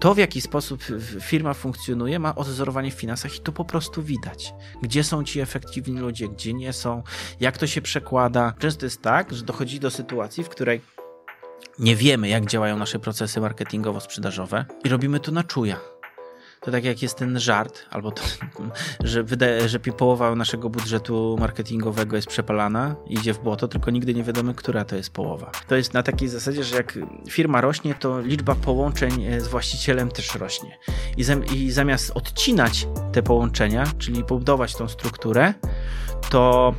to, w jaki sposób firma funkcjonuje, ma odzorowanie w finansach i to po prostu widać. Gdzie są ci efektywni ludzie, gdzie nie są, jak to się przekłada. Często jest tak, że dochodzi do sytuacji, w której nie wiemy, jak działają nasze procesy marketingowo-sprzedażowe i robimy to na czuja to tak jak jest ten żart, albo to, że, wydaje, że połowa naszego budżetu marketingowego jest przepalana, idzie w błoto, tylko nigdy nie wiadomo, która to jest połowa. To jest na takiej zasadzie, że jak firma rośnie, to liczba połączeń e, z właścicielem też rośnie. I, zam i zamiast odcinać te połączenia, czyli budować tą strukturę, to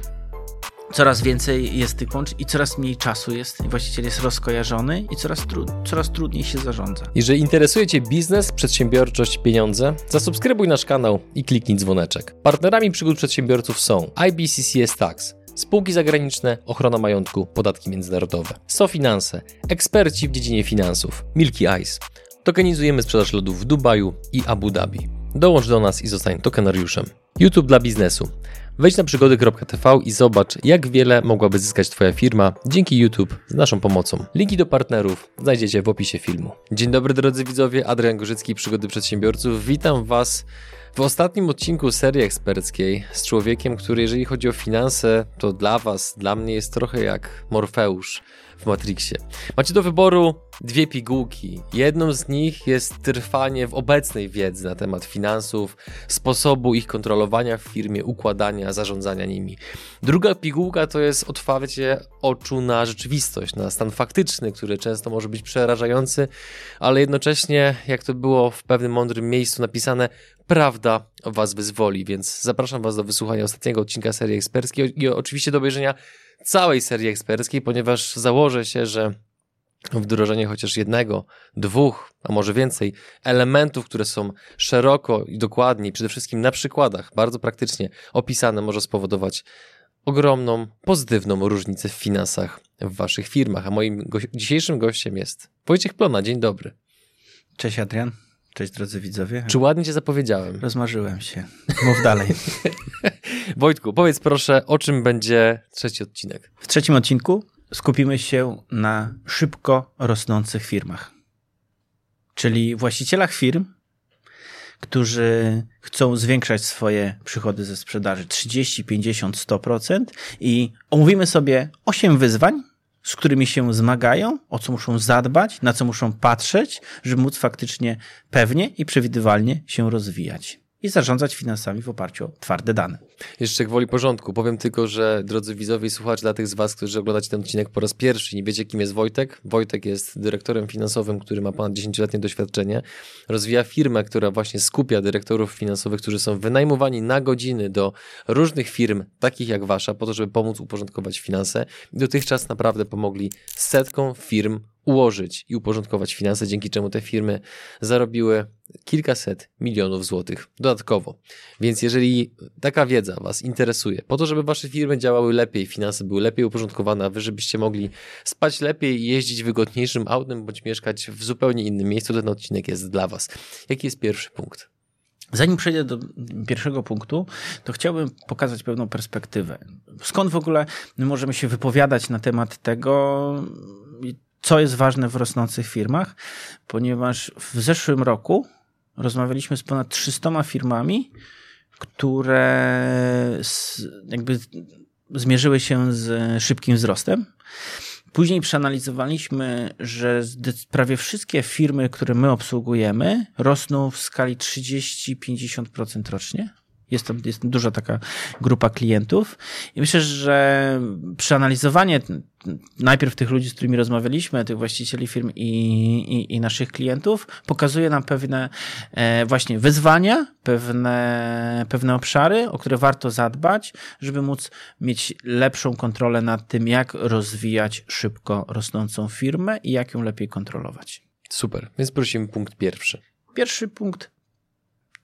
coraz więcej jest tych połączeń i coraz mniej czasu jest, właściciel jest rozkojarzony i coraz, tru coraz trudniej się zarządza. Jeżeli interesuje Cię biznes, przedsiębiorczość, pieniądze, zasubskrybuj nasz kanał i kliknij dzwoneczek. Partnerami przygód przedsiębiorców są IBCCS Tax, spółki zagraniczne, ochrona majątku, podatki międzynarodowe, SoFinanse, eksperci w dziedzinie finansów, Milky Ice. Tokenizujemy sprzedaż lodów w Dubaju i Abu Dhabi. Dołącz do nas i zostań tokenariuszem. YouTube dla biznesu. Wejdź na przygody.tv i zobacz, jak wiele mogłaby zyskać Twoja firma dzięki YouTube z naszą pomocą. Linki do partnerów znajdziecie w opisie filmu. Dzień dobry drodzy widzowie, Adrian Gorzycki, Przygody Przedsiębiorców. Witam Was w ostatnim odcinku serii eksperckiej z człowiekiem, który jeżeli chodzi o finanse, to dla Was, dla mnie jest trochę jak Morfeusz w Matrixie. Macie do wyboru dwie pigułki. Jedną z nich jest trwanie w obecnej wiedzy na temat finansów, sposobu ich kontrolowania w firmie, układania, zarządzania nimi. Druga pigułka to jest otwarcie oczu na rzeczywistość, na stan faktyczny, który często może być przerażający, ale jednocześnie, jak to było w pewnym mądrym miejscu napisane, prawda was wyzwoli, więc zapraszam was do wysłuchania ostatniego odcinka serii eksperckiej i oczywiście do obejrzenia całej serii eksperckiej, ponieważ założę się, że wdrożenie chociaż jednego, dwóch, a może więcej elementów, które są szeroko i dokładnie, przede wszystkim na przykładach, bardzo praktycznie opisane, może spowodować ogromną, pozytywną różnicę w finansach w waszych firmach. A moim go dzisiejszym gościem jest Wojciech Plona. Dzień dobry. Cześć Adrian. Cześć drodzy widzowie. Czy ładnie cię zapowiedziałem? Rozmarzyłem się. Mów dalej. Wojtku, powiedz proszę, o czym będzie trzeci odcinek? W trzecim odcinku skupimy się na szybko rosnących firmach. Czyli właścicielach firm, którzy chcą zwiększać swoje przychody ze sprzedaży 30, 50, 100% i omówimy sobie 8 wyzwań, z którymi się zmagają, o co muszą zadbać, na co muszą patrzeć, żeby móc faktycznie pewnie i przewidywalnie się rozwijać i zarządzać finansami w oparciu o twarde dane. Jeszcze gwoli porządku. Powiem tylko, że drodzy widzowie i słuchacze, dla tych z Was, którzy oglądacie ten odcinek po raz pierwszy nie wiecie, kim jest Wojtek. Wojtek jest dyrektorem finansowym, który ma ponad 10-letnie doświadczenie. Rozwija firmę, która właśnie skupia dyrektorów finansowych, którzy są wynajmowani na godziny do różnych firm, takich jak Wasza, po to, żeby pomóc uporządkować finanse. I dotychczas naprawdę pomogli setkom firm ułożyć i uporządkować finanse, dzięki czemu te firmy zarobiły kilkaset milionów złotych dodatkowo. Więc jeżeli taka wiedza Was interesuje, po to, żeby Wasze firmy działały lepiej, finanse były lepiej uporządkowane, a Wy żebyście mogli spać lepiej, jeździć wygodniejszym autem, bądź mieszkać w zupełnie innym miejscu, ten odcinek jest dla Was. Jaki jest pierwszy punkt? Zanim przejdę do pierwszego punktu, to chciałbym pokazać pewną perspektywę. Skąd w ogóle możemy się wypowiadać na temat tego, co jest ważne w rosnących firmach, ponieważ w zeszłym roku rozmawialiśmy z ponad 300 firmami, które jakby zmierzyły się z szybkim wzrostem. Później przeanalizowaliśmy, że prawie wszystkie firmy, które my obsługujemy, rosną w skali 30-50% rocznie. Jest to jest duża taka grupa klientów i myślę, że przeanalizowanie najpierw tych ludzi, z którymi rozmawialiśmy, tych właścicieli firm i, i, i naszych klientów, pokazuje nam pewne e, właśnie wyzwania, pewne, pewne obszary, o które warto zadbać, żeby móc mieć lepszą kontrolę nad tym, jak rozwijać szybko rosnącą firmę i jak ją lepiej kontrolować. Super, więc prosimy punkt pierwszy. Pierwszy punkt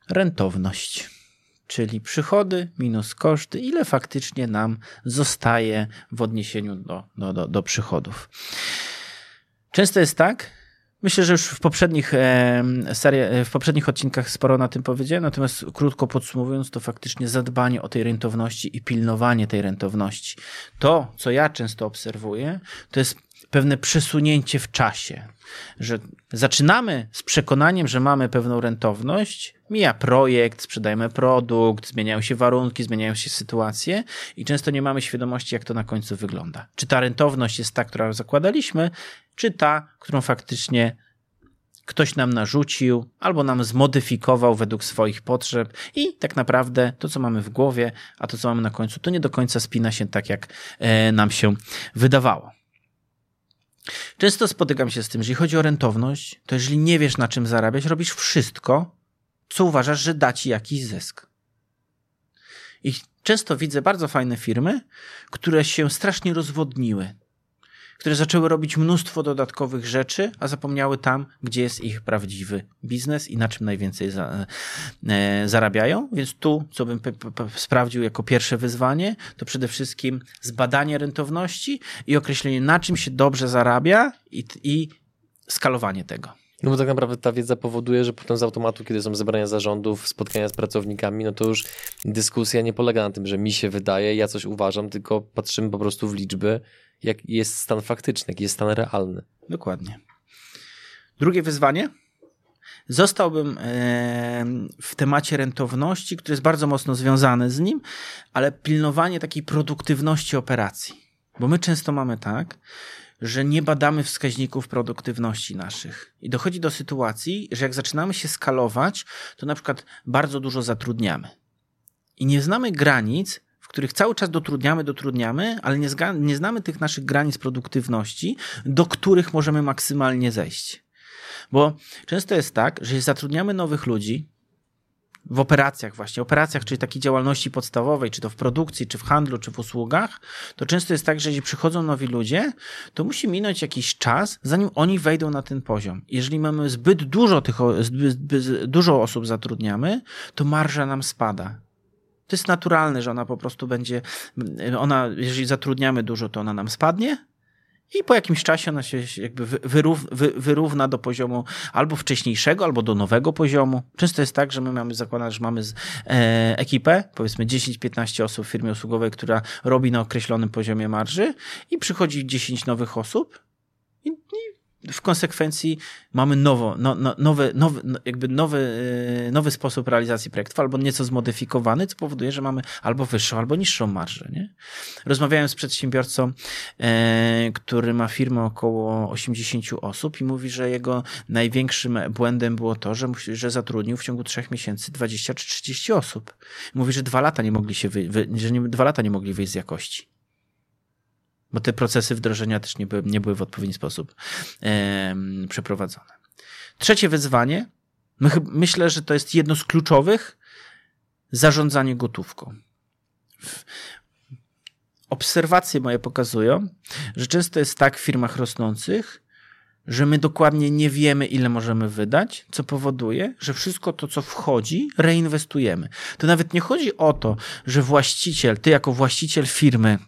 rentowność czyli przychody minus koszty, ile faktycznie nam zostaje w odniesieniu do, do, do, do przychodów. Często jest tak, Myślę, że już w poprzednich, serie, w poprzednich odcinkach sporo na tym powiedziałem, natomiast krótko podsumowując, to faktycznie zadbanie o tej rentowności i pilnowanie tej rentowności. To, co ja często obserwuję, to jest pewne przesunięcie w czasie, że zaczynamy z przekonaniem, że mamy pewną rentowność, mija projekt, sprzedajemy produkt, zmieniają się warunki, zmieniają się sytuacje i często nie mamy świadomości, jak to na końcu wygląda. Czy ta rentowność jest ta, którą zakładaliśmy, czy ta, którą faktycznie ktoś nam narzucił albo nam zmodyfikował według swoich potrzeb i tak naprawdę to, co mamy w głowie, a to, co mamy na końcu, to nie do końca spina się tak, jak e, nam się wydawało. Często spotykam się z tym, że jeśli chodzi o rentowność, to jeżeli nie wiesz na czym zarabiać, robisz wszystko, co uważasz, że da ci jakiś zysk. I często widzę bardzo fajne firmy, które się strasznie rozwodniły które zaczęły robić mnóstwo dodatkowych rzeczy, a zapomniały tam, gdzie jest ich prawdziwy biznes i na czym najwięcej za, e, zarabiają. Więc tu, co bym sprawdził jako pierwsze wyzwanie, to przede wszystkim zbadanie rentowności i określenie, na czym się dobrze zarabia i, i skalowanie tego. No bo tak naprawdę ta wiedza powoduje, że potem z automatu, kiedy są zebrania zarządów, spotkania z pracownikami, no to już dyskusja nie polega na tym, że mi się wydaje, ja coś uważam, tylko patrzymy po prostu w liczby jak jest stan faktyczny, jaki jest stan realny. Dokładnie. Drugie wyzwanie. Zostałbym w temacie rentowności, który jest bardzo mocno związany z nim, ale pilnowanie takiej produktywności operacji. Bo my często mamy tak, że nie badamy wskaźników produktywności naszych. I dochodzi do sytuacji, że jak zaczynamy się skalować, to na przykład bardzo dużo zatrudniamy. I nie znamy granic, w których cały czas dotrudniamy, dotrudniamy, ale nie, nie znamy tych naszych granic produktywności, do których możemy maksymalnie zejść. Bo często jest tak, że zatrudniamy nowych ludzi, w operacjach właśnie, operacjach, czyli takiej działalności podstawowej, czy to w produkcji, czy w handlu, czy w usługach, to często jest tak, że jeśli przychodzą nowi ludzie, to musi minąć jakiś czas, zanim oni wejdą na ten poziom. Jeżeli mamy zbyt dużo tych, zbyt dużo osób zatrudniamy, to marża nam spada. To jest naturalne, że ona po prostu będzie, ona, jeżeli zatrudniamy dużo, to ona nam spadnie, i po jakimś czasie ona się jakby wyrów, wy, wyrówna do poziomu albo wcześniejszego, albo do nowego poziomu. Często jest tak, że my mamy zakładać, że mamy z, e, ekipę, powiedzmy 10-15 osób w firmie usługowej, która robi na określonym poziomie marży i przychodzi 10 nowych osób i w konsekwencji mamy nowo, no, no, nowy, nowy, no, jakby nowy, e, nowy sposób realizacji projektów, albo nieco zmodyfikowany, co powoduje, że mamy albo wyższą, albo niższą marżę. Nie? Rozmawiałem z przedsiębiorcą, e, który ma firmę około 80 osób i mówi, że jego największym błędem było to, że, że zatrudnił w ciągu trzech miesięcy 20 czy 30 osób. Mówi, że dwa lata nie mogli się wy, że nie, dwa lata nie mogli wyjść z jakości bo te procesy wdrożenia też nie były, nie były w odpowiedni sposób e, przeprowadzone. Trzecie wyzwanie, my, myślę, że to jest jedno z kluczowych, zarządzanie gotówką. Obserwacje moje pokazują, że często jest tak w firmach rosnących, że my dokładnie nie wiemy, ile możemy wydać, co powoduje, że wszystko to, co wchodzi, reinwestujemy. To nawet nie chodzi o to, że właściciel, ty jako właściciel firmy,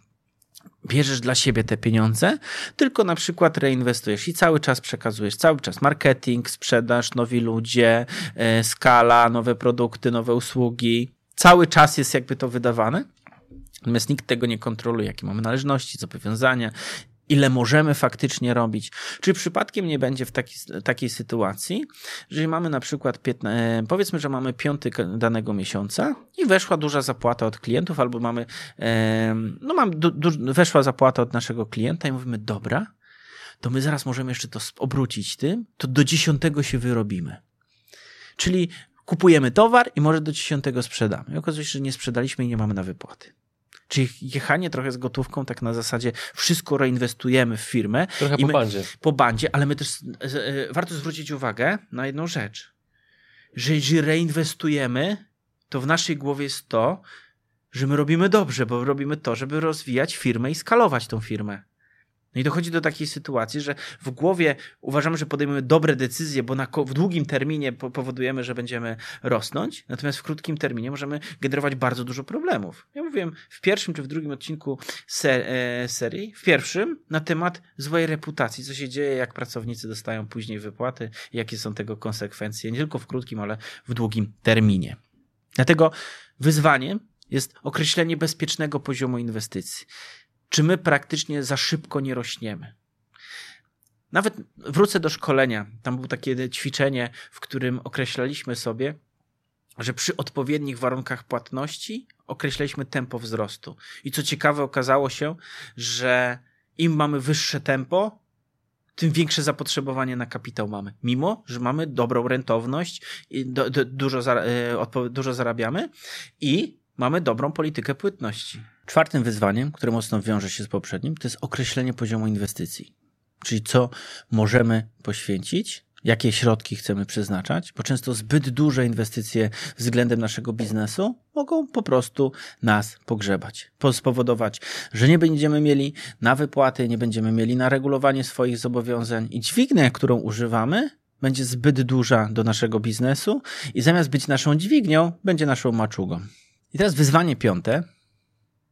bierzesz dla siebie te pieniądze, tylko na przykład reinwestujesz i cały czas przekazujesz, cały czas marketing, sprzedaż, nowi ludzie, e, skala, nowe produkty, nowe usługi. Cały czas jest jakby to wydawane. Natomiast nikt tego nie kontroluje, jakie mamy należności, zobowiązania, ile możemy faktycznie robić. Czy przypadkiem nie będzie w taki, takiej sytuacji, że mamy na przykład, 15, powiedzmy, że mamy piąty danego miesiąca i weszła duża zapłata od klientów, albo mamy, no mam, du, du, weszła zapłata od naszego klienta i mówimy, dobra, to my zaraz możemy jeszcze to obrócić tym, to do dziesiątego się wyrobimy. Czyli kupujemy towar i może do dziesiątego sprzedamy. I okazuje się, że nie sprzedaliśmy i nie mamy na wypłaty. Czyli jechanie trochę z gotówką, tak na zasadzie wszystko reinwestujemy w firmę. Trochę po my, bandzie. Po bandzie, ale my też e, warto zwrócić uwagę na jedną rzecz. Że jeżeli reinwestujemy, to w naszej głowie jest to, że my robimy dobrze, bo robimy to, żeby rozwijać firmę i skalować tą firmę. No i dochodzi do takiej sytuacji, że w głowie uważamy, że podejmujemy dobre decyzje, bo na, w długim terminie powodujemy, że będziemy rosnąć, natomiast w krótkim terminie możemy generować bardzo dużo problemów. Ja mówiłem w pierwszym czy w drugim odcinku ser, e, serii, w pierwszym na temat złej reputacji, co się dzieje, jak pracownicy dostają później wypłaty, jakie są tego konsekwencje, nie tylko w krótkim, ale w długim terminie. Dlatego wyzwaniem jest określenie bezpiecznego poziomu inwestycji czy my praktycznie za szybko nie rośniemy. nawet wrócę do szkolenia. Tam było takie ćwiczenie, w którym określaliśmy sobie, że przy odpowiednich warunkach płatności określaliśmy tempo wzrostu. I co ciekawe, okazało się, że im mamy wyższe tempo, tym większe zapotrzebowanie na kapitał mamy. Mimo, że mamy dobrą rentowność, dużo, e, dużo zarabiamy i mamy dobrą politykę płynności. Czwartym wyzwaniem, które mocno wiąże się z poprzednim, to jest określenie poziomu inwestycji. Czyli co możemy poświęcić, jakie środki chcemy przeznaczać, bo często zbyt duże inwestycje względem naszego biznesu mogą po prostu nas pogrzebać, spowodować, że nie będziemy mieli na wypłaty, nie będziemy mieli na regulowanie swoich zobowiązań i dźwignia, którą używamy, będzie zbyt duża do naszego biznesu i zamiast być naszą dźwignią, będzie naszą maczugą. I teraz wyzwanie piąte,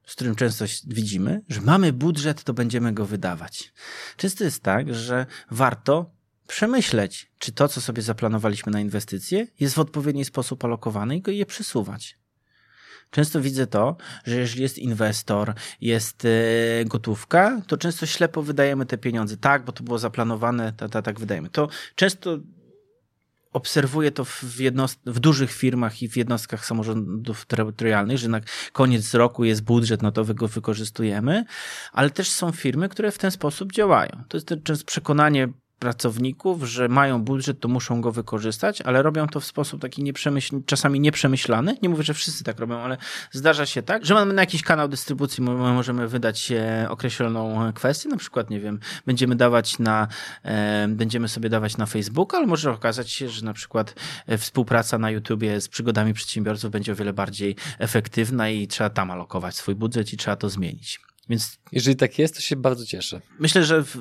z którym często widzimy, że mamy budżet, to będziemy go wydawać. Często jest tak, że warto przemyśleć, czy to, co sobie zaplanowaliśmy na inwestycje, jest w odpowiedni sposób alokowane i je przesuwać. Często widzę to, że jeżeli jest inwestor, jest e, gotówka, to często ślepo wydajemy te pieniądze. Tak, bo to było zaplanowane, tak, tak, tak wydajemy. To często obserwuję to w, jednost- w dużych firmach i w jednostkach samorządów terytorialnych, że na koniec roku jest budżet, no to go wykorzystujemy, ale też są firmy, które w ten sposób działają. To jest często przekonanie pracowników, że mają budżet, to muszą go wykorzystać, ale robią to w sposób taki nieprzemyśl, czasami nieprzemyślany. Nie mówię, że wszyscy tak robią, ale zdarza się tak, że mamy na jakiś kanał dystrybucji, możemy wydać określoną kwestię, na przykład, nie wiem, będziemy dawać na, e, będziemy sobie dawać na Facebook, ale może okazać się, że na przykład e, współpraca na YouTubie z przygodami przedsiębiorców będzie o wiele bardziej efektywna i trzeba tam alokować swój budżet i trzeba to zmienić. Więc jeżeli tak jest, to się bardzo cieszę. Myślę, że w,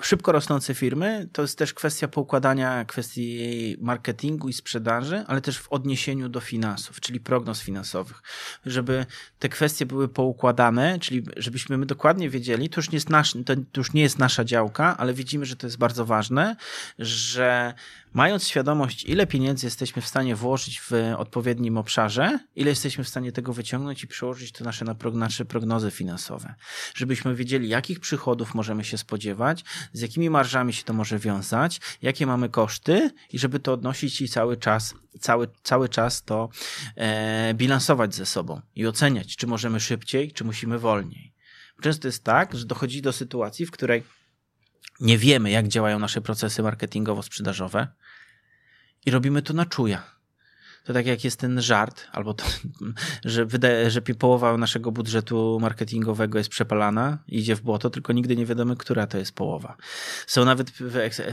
w szybko rosnące firmy to jest też kwestia poukładania kwestii marketingu i sprzedaży, ale też w odniesieniu do finansów, czyli prognoz finansowych, żeby te kwestie były poukładane, czyli żebyśmy my dokładnie wiedzieli, to już nie jest, nasz, to już nie jest nasza działka, ale widzimy, że to jest bardzo ważne, że mając świadomość, ile pieniędzy jesteśmy w stanie włożyć w odpowiednim obszarze, ile jesteśmy w stanie tego wyciągnąć i przełożyć to nasze, na nasze prognozy finansowe. Żebyśmy wiedzieli, jakich przychodów możemy się spodziewać, z jakimi marżami się to może wiązać, jakie mamy koszty i żeby to odnosić i cały czas, cały, cały czas to e, bilansować ze sobą i oceniać, czy możemy szybciej, czy musimy wolniej. Często jest tak, że dochodzi do sytuacji, w której nie wiemy, jak działają nasze procesy marketingowo-sprzedażowe i robimy to na czuja. To tak jak jest ten żart, albo to, że, wydaje, że połowa naszego budżetu marketingowego jest przepalana, idzie w błoto, tylko nigdy nie wiadomo, która to jest połowa. Są nawet,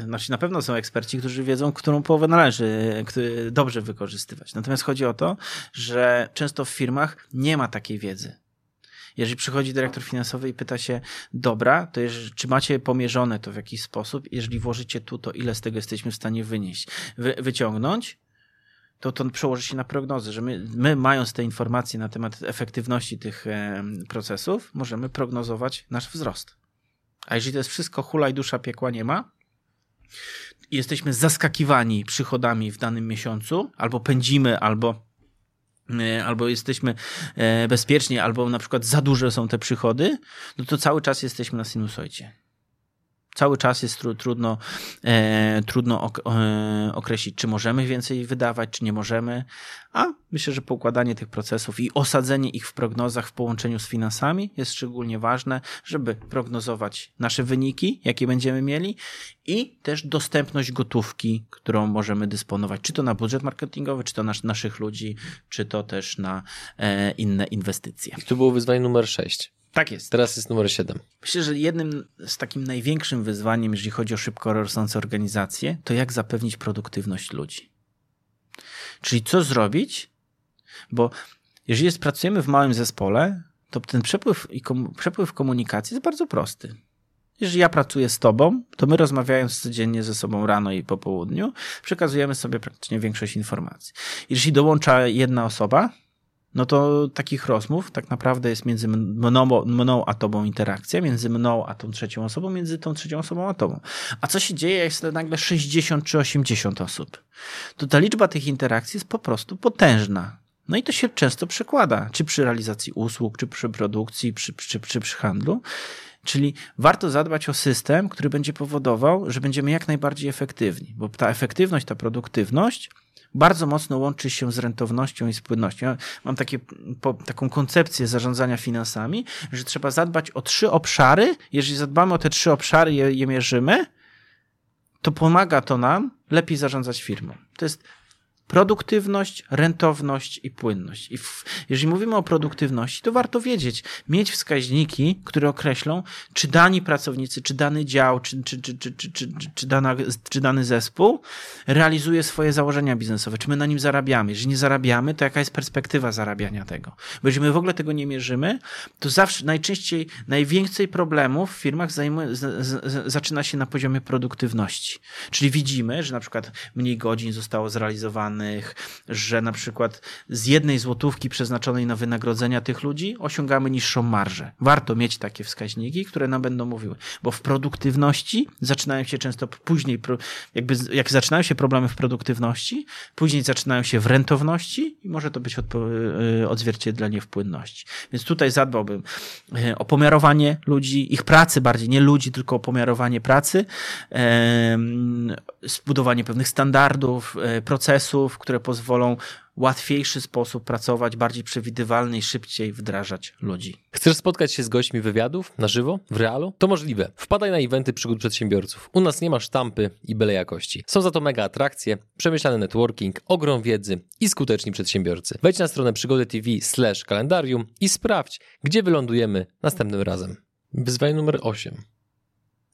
znaczy na pewno są eksperci, którzy wiedzą, którą połowę należy dobrze wykorzystywać. Natomiast chodzi o to, że często w firmach nie ma takiej wiedzy. Jeżeli przychodzi dyrektor finansowy i pyta się, dobra, to jest, czy macie pomierzone to w jakiś sposób, jeżeli włożycie tu, to ile z tego jesteśmy w stanie wynieść, wy, wyciągnąć, to to przełoży się na prognozy, że my, my mając te informacje na temat efektywności tych e, procesów, możemy prognozować nasz wzrost. A jeżeli to jest wszystko hula i dusza piekła nie ma, jesteśmy zaskakiwani przychodami w danym miesiącu, albo pędzimy, albo albo jesteśmy e, bezpieczni, albo na przykład za duże są te przychody, no to cały czas jesteśmy na sinusoidzie. Cały czas jest tru, trudno, e, trudno ok, e, określić, czy możemy więcej wydawać, czy nie możemy, a myślę, że poukładanie tych procesów i osadzenie ich w prognozach w połączeniu z finansami jest szczególnie ważne, żeby prognozować nasze wyniki, jakie będziemy mieli i też dostępność gotówki, którą możemy dysponować, czy to na budżet marketingowy, czy to na naszych ludzi, czy to też na e, inne inwestycje. I tu było wyzwanie numer 6. Tak jest. Teraz jest numer 7. Myślę, że jednym z takim największym wyzwaniem, jeżeli chodzi o szybko rosnące organizacje, to jak zapewnić produktywność ludzi. Czyli co zrobić, bo jeżeli jest, pracujemy w małym zespole, to ten przepływ, i kom, przepływ komunikacji jest bardzo prosty. Jeżeli ja pracuję z tobą, to my rozmawiając codziennie ze sobą rano i po południu, przekazujemy sobie praktycznie większość informacji. Jeżeli dołącza jedna osoba, no to takich rozmów tak naprawdę jest między mną, mną a tobą interakcja, między mną a tą trzecią osobą, między tą trzecią osobą a tobą. A co się dzieje, jak jest nagle 60 czy 80 osób? To ta liczba tych interakcji jest po prostu potężna. No i to się często przekłada, czy przy realizacji usług, czy przy produkcji, czy, czy, czy przy handlu. Czyli warto zadbać o system, który będzie powodował, że będziemy jak najbardziej efektywni, bo ta efektywność, ta produktywność bardzo mocno łączy się z rentownością i z płynnością. Ja mam takie, po, taką koncepcję zarządzania finansami, że trzeba zadbać o trzy obszary. Jeżeli zadbamy o te trzy obszary, je, je mierzymy, to pomaga to nam lepiej zarządzać firmą. To jest produktywność, rentowność i płynność. I w, jeżeli mówimy o produktywności, to warto wiedzieć, mieć wskaźniki, które określą, czy dani pracownicy, czy dany dział, czy, czy, czy, czy, czy, czy, czy, dana, czy dany zespół realizuje swoje założenia biznesowe, czy my na nim zarabiamy. Jeżeli nie zarabiamy, to jaka jest perspektywa zarabiania tego? Bo jeżeli my w ogóle tego nie mierzymy, to zawsze najczęściej najwięcej problemów w firmach zajmuje, z, z, zaczyna się na poziomie produktywności. Czyli widzimy, że na przykład mniej godzin zostało zrealizowane, że na przykład z jednej złotówki przeznaczonej na wynagrodzenia tych ludzi osiągamy niższą marżę. Warto mieć takie wskaźniki, które nam będą mówiły, bo w produktywności zaczynają się często później, jakby jak zaczynają się problemy w produktywności, później zaczynają się w rentowności i może to być y, odzwierciedlenie w płynności. Więc tutaj zadbałbym y, o pomiarowanie ludzi, ich pracy bardziej, nie ludzi, tylko o pomiarowanie pracy, zbudowanie pewnych standardów, y, procesów, które pozwolą w łatwiejszy sposób pracować, bardziej przewidywalny i szybciej wdrażać ludzi. Chcesz spotkać się z gośćmi wywiadów na żywo, w realu? To możliwe. Wpadaj na eventy przygód przedsiębiorców. U nas nie ma sztampy i byle jakości. Są za to mega atrakcje, przemyślany networking, ogrom wiedzy i skuteczni przedsiębiorcy. Wejdź na stronę przygody TV slash kalendarium i sprawdź, gdzie wylądujemy następnym razem. Wyzwanie numer 8.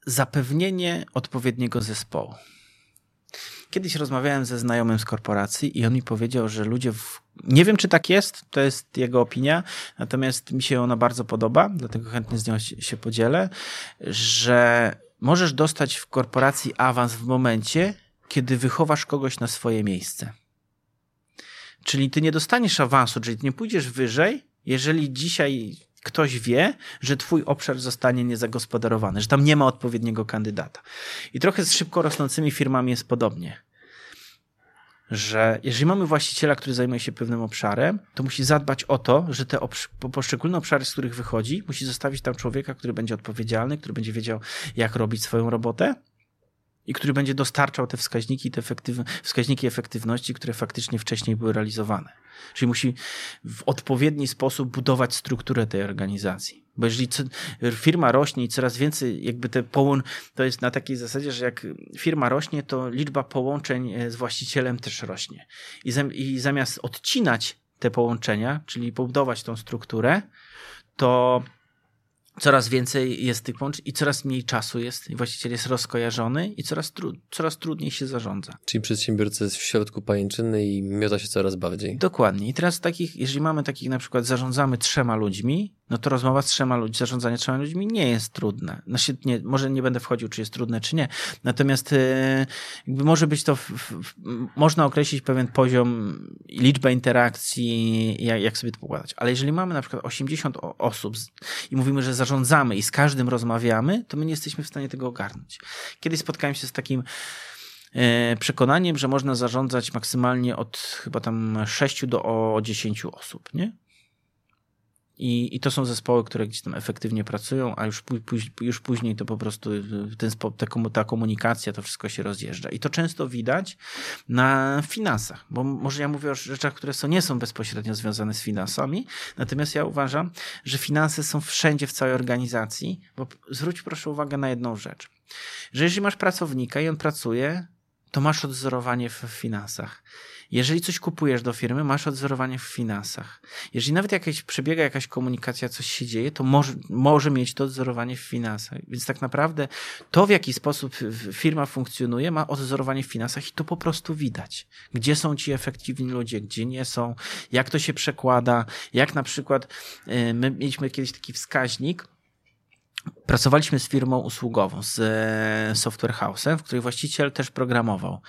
Zapewnienie odpowiedniego zespołu. Kiedyś rozmawiałem ze znajomym z korporacji i on mi powiedział, że ludzie w... Nie wiem, czy tak jest, to jest jego opinia, natomiast mi się ona bardzo podoba, dlatego chętnie z nią się podzielę, że możesz dostać w korporacji awans w momencie, kiedy wychowasz kogoś na swoje miejsce. Czyli ty nie dostaniesz awansu, czyli ty nie pójdziesz wyżej, jeżeli dzisiaj ktoś wie, że twój obszar zostanie niezagospodarowany, że tam nie ma odpowiedniego kandydata. I trochę z szybko rosnącymi firmami jest podobnie. Że jeżeli mamy właściciela, który zajmuje się pewnym obszarem, to musi zadbać o to, że te poszczególne obszary, z których wychodzi, musi zostawić tam człowieka, który będzie odpowiedzialny, który będzie wiedział, jak robić swoją robotę i który będzie dostarczał te wskaźniki, te efektyw wskaźniki efektywności, które faktycznie wcześniej były realizowane. Czyli musi w odpowiedni sposób budować strukturę tej organizacji. Bo jeżeli firma rośnie i coraz więcej jakby te połączeń, to jest na takiej zasadzie, że jak firma rośnie, to liczba połączeń e, z właścicielem też rośnie. I, i zamiast odcinać te połączenia, czyli budować tą strukturę, to coraz więcej jest tych połączeń i coraz mniej czasu jest i właściciel jest rozkojarzony i coraz, tru coraz trudniej się zarządza. Czyli przedsiębiorca jest w środku pajęczyny i miota się coraz bardziej. Dokładnie. I teraz takich, jeżeli mamy takich na przykład zarządzamy trzema ludźmi, no to rozmowa z trzema ludźmi, zarządzanie trzema ludźmi nie jest trudne. Znaczy, nie, może nie będę wchodził, czy jest trudne, czy nie. Natomiast e, jakby może być to, w, w, można określić pewien poziom, liczbę interakcji, jak, jak sobie to pokładać. Ale jeżeli mamy na przykład 80 osób i mówimy, że zarządzamy i z każdym rozmawiamy, to my nie jesteśmy w stanie tego ogarnąć. Kiedyś spotkałem się z takim e, przekonaniem, że można zarządzać maksymalnie od chyba tam 6 do o 10 osób, nie? I, I to są zespoły, które gdzieś tam efektywnie pracują, a już, już później to po prostu ten, ta komunikacja, to wszystko się rozjeżdża. I to często widać na finansach, bo może ja mówię o rzeczach, które są, nie są bezpośrednio związane z finansami, natomiast ja uważam, że finanse są wszędzie w całej organizacji, bo zwróć proszę uwagę na jedną rzecz. Że jeżeli masz pracownika i on pracuje, to masz odzorowanie w finansach. Jeżeli coś kupujesz do firmy, masz odzorowanie w finansach. Jeżeli nawet jakaś przebiega jakaś komunikacja, coś się dzieje, to może, może mieć to odzorowanie w finansach. Więc tak naprawdę to, w jaki sposób firma funkcjonuje, ma odzorowanie w finansach i to po prostu widać. Gdzie są ci efektywni ludzie, gdzie nie są, jak to się przekłada, jak na przykład y, my mieliśmy kiedyś taki wskaźnik, Pracowaliśmy z firmą usługową, z e, Software House'em, w której właściciel też programował.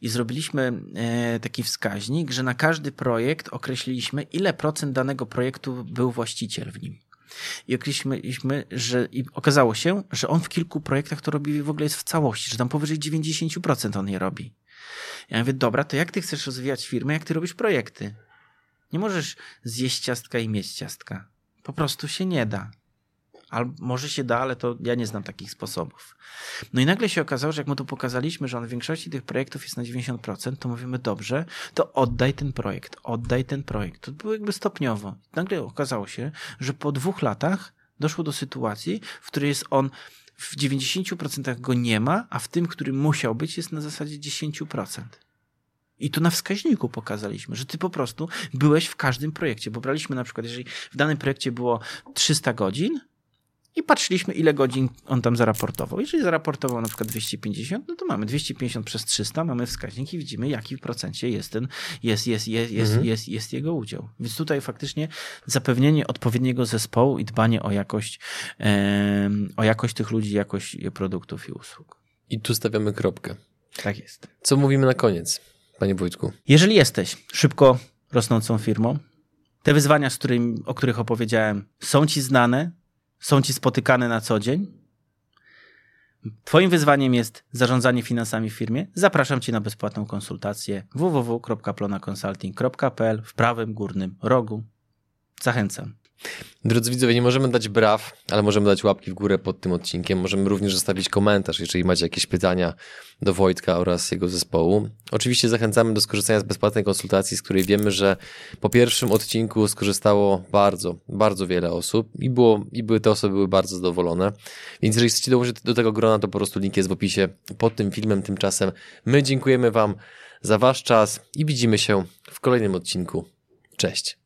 I zrobiliśmy e, taki wskaźnik, że na każdy projekt określiliśmy, ile procent danego projektu był właściciel w nim. I określiliśmy, że i okazało się, że on w kilku projektach to robi w ogóle jest w całości, że tam powyżej 90% on je robi. Ja mówię, dobra, to jak ty chcesz rozwijać firmę, jak ty robisz projekty? Nie możesz zjeść ciastka i mieć ciastka. Po prostu się nie da. Albo może się da, ale to ja nie znam takich sposobów. No i nagle się okazało, że jak mu to pokazaliśmy, że on w większości tych projektów jest na 90%, to mówimy, dobrze, to oddaj ten projekt, oddaj ten projekt. To było jakby stopniowo. Nagle okazało się, że po dwóch latach doszło do sytuacji, w której jest on w 90% go nie ma, a w tym, który musiał być, jest na zasadzie 10%. I tu na wskaźniku pokazaliśmy, że ty po prostu byłeś w każdym projekcie, bo braliśmy na przykład, jeżeli w danym projekcie było 300 godzin, i patrzyliśmy, ile godzin on tam zaraportował. Jeżeli zaraportował na przykład 250, no to mamy 250 przez 300, mamy wskaźnik i widzimy, jaki w procencie jest ten, jest, jest, jest, jest, mhm. jest, jest jego udział. Więc tutaj faktycznie zapewnienie odpowiedniego zespołu i dbanie o jakość, e, o jakość tych ludzi, jakość produktów i usług. I tu stawiamy kropkę. Tak jest. Co mówimy na koniec, panie Wojtku? Jeżeli jesteś szybko rosnącą firmą, te wyzwania, z którymi, o których opowiedziałem, są ci znane, są ci spotykane na co dzień. Twoim wyzwaniem jest zarządzanie finansami w firmie. Zapraszam Cię na bezpłatną konsultację www.plonaconsulting.pl w prawym górnym rogu. Zachęcam. Drodzy widzowie, nie możemy dać braw, ale możemy dać łapki w górę pod tym odcinkiem. Możemy również zostawić komentarz, jeżeli macie jakieś pytania do Wojtka oraz jego zespołu. Oczywiście zachęcamy do skorzystania z bezpłatnej konsultacji, z której wiemy, że po pierwszym odcinku skorzystało bardzo, bardzo wiele osób i, było, i były te osoby były bardzo zadowolone. Więc jeżeli chcecie dołożyć do tego grona, to po prostu link jest w opisie pod tym filmem. Tymczasem my dziękujemy Wam za Wasz czas i widzimy się w kolejnym odcinku. Cześć.